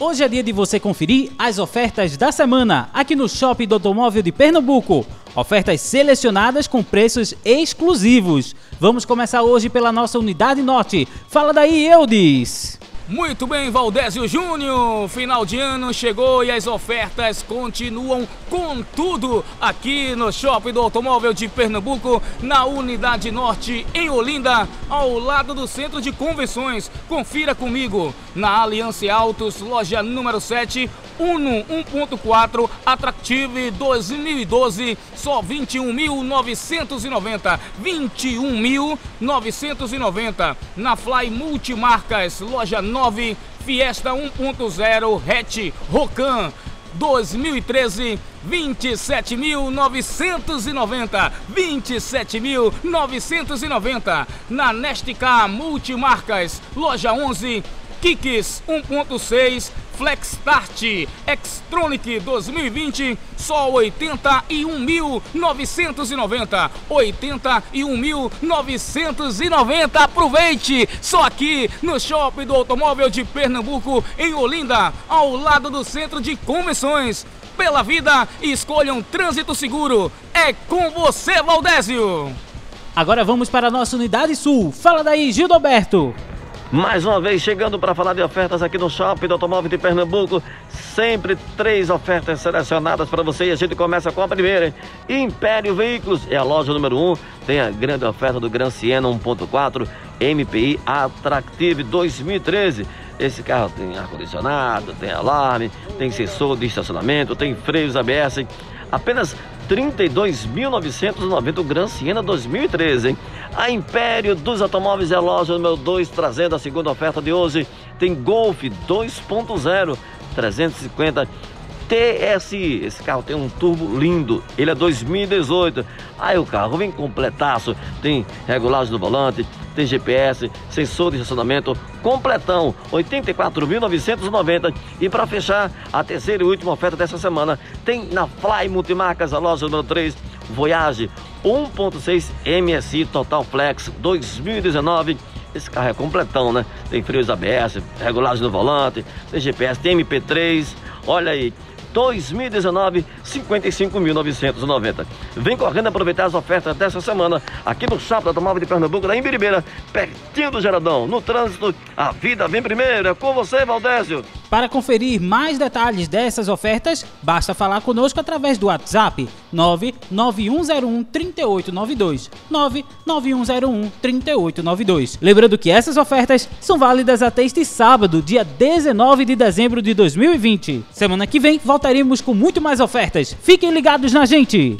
Hoje é dia de você conferir as ofertas da semana aqui no Shopping do Automóvel de Pernambuco. Ofertas selecionadas com preços exclusivos. Vamos começar hoje pela nossa unidade norte. Fala daí, Eudes! Muito bem, Valdésio Júnior. Final de ano chegou e as ofertas continuam com tudo aqui no Shopping do Automóvel de Pernambuco, na Unidade Norte, em Olinda, ao lado do Centro de Convenções. Confira comigo na Aliança Autos, loja número 7, Uno 1.4 Attractive 2012, só 21.990. 21.990 na Fly Multimarcas, loja 9, Fiesta 1.0 hatch Rocan 2013 27.990 27.990 na Nestica Multimarcas loja 11 Kicks 1.6 Flex Start Xtronic 2020 só 81.990 81.990 aproveite! Só aqui no Shopping do Automóvel de Pernambuco em Olinda ao lado do Centro de Convenções. Pela vida escolha um trânsito seguro. É com você Valdésio! Agora vamos para a nossa unidade sul. Fala daí Gildoberto mais uma vez chegando para falar de ofertas aqui no Shopping do Automóvel de Pernambuco. Sempre três ofertas selecionadas para você e a gente começa com a primeira. Império Veículos é a loja número 1. Um, tem a grande oferta do Gran Siena 1.4 MPI Attractive 2013. Esse carro tem ar-condicionado, tem alarme, tem sensor de estacionamento, tem freios ABS. Apenas 32.990 o Gran Siena 2013, hein? A Império dos Automóveis é a loja número 2, trazendo a segunda oferta de hoje. Tem Golf 2.0, 350 TSI. Esse carro tem um turbo lindo. Ele é 2018. Aí o carro vem completaço. Tem regulagem do volante, tem GPS, sensor de estacionamento, completão, 84.990. E para fechar, a terceira e última oferta dessa semana tem na Fly Multimarcas, a loja número 3, Voyage 1.6 MSI Total Flex 2019. Esse carro é completão, né? Tem freios ABS, regulagem no volante, tem GPS, tem MP3. Olha aí, 2019, 55.990. Vem correndo aproveitar as ofertas dessa semana aqui no Shopping Automóvel de Pernambuco, lá em Biribeira, pertinho do Geradão. No trânsito, a vida vem primeiro. É com você, Valdésio. Para conferir mais detalhes dessas ofertas, basta falar conosco através do WhatsApp 99101 3892. 99101 3892. Lembrando que essas ofertas são válidas até este sábado, dia 19 de dezembro de 2020. Semana que vem voltaremos com muito mais ofertas. Fiquem ligados na gente!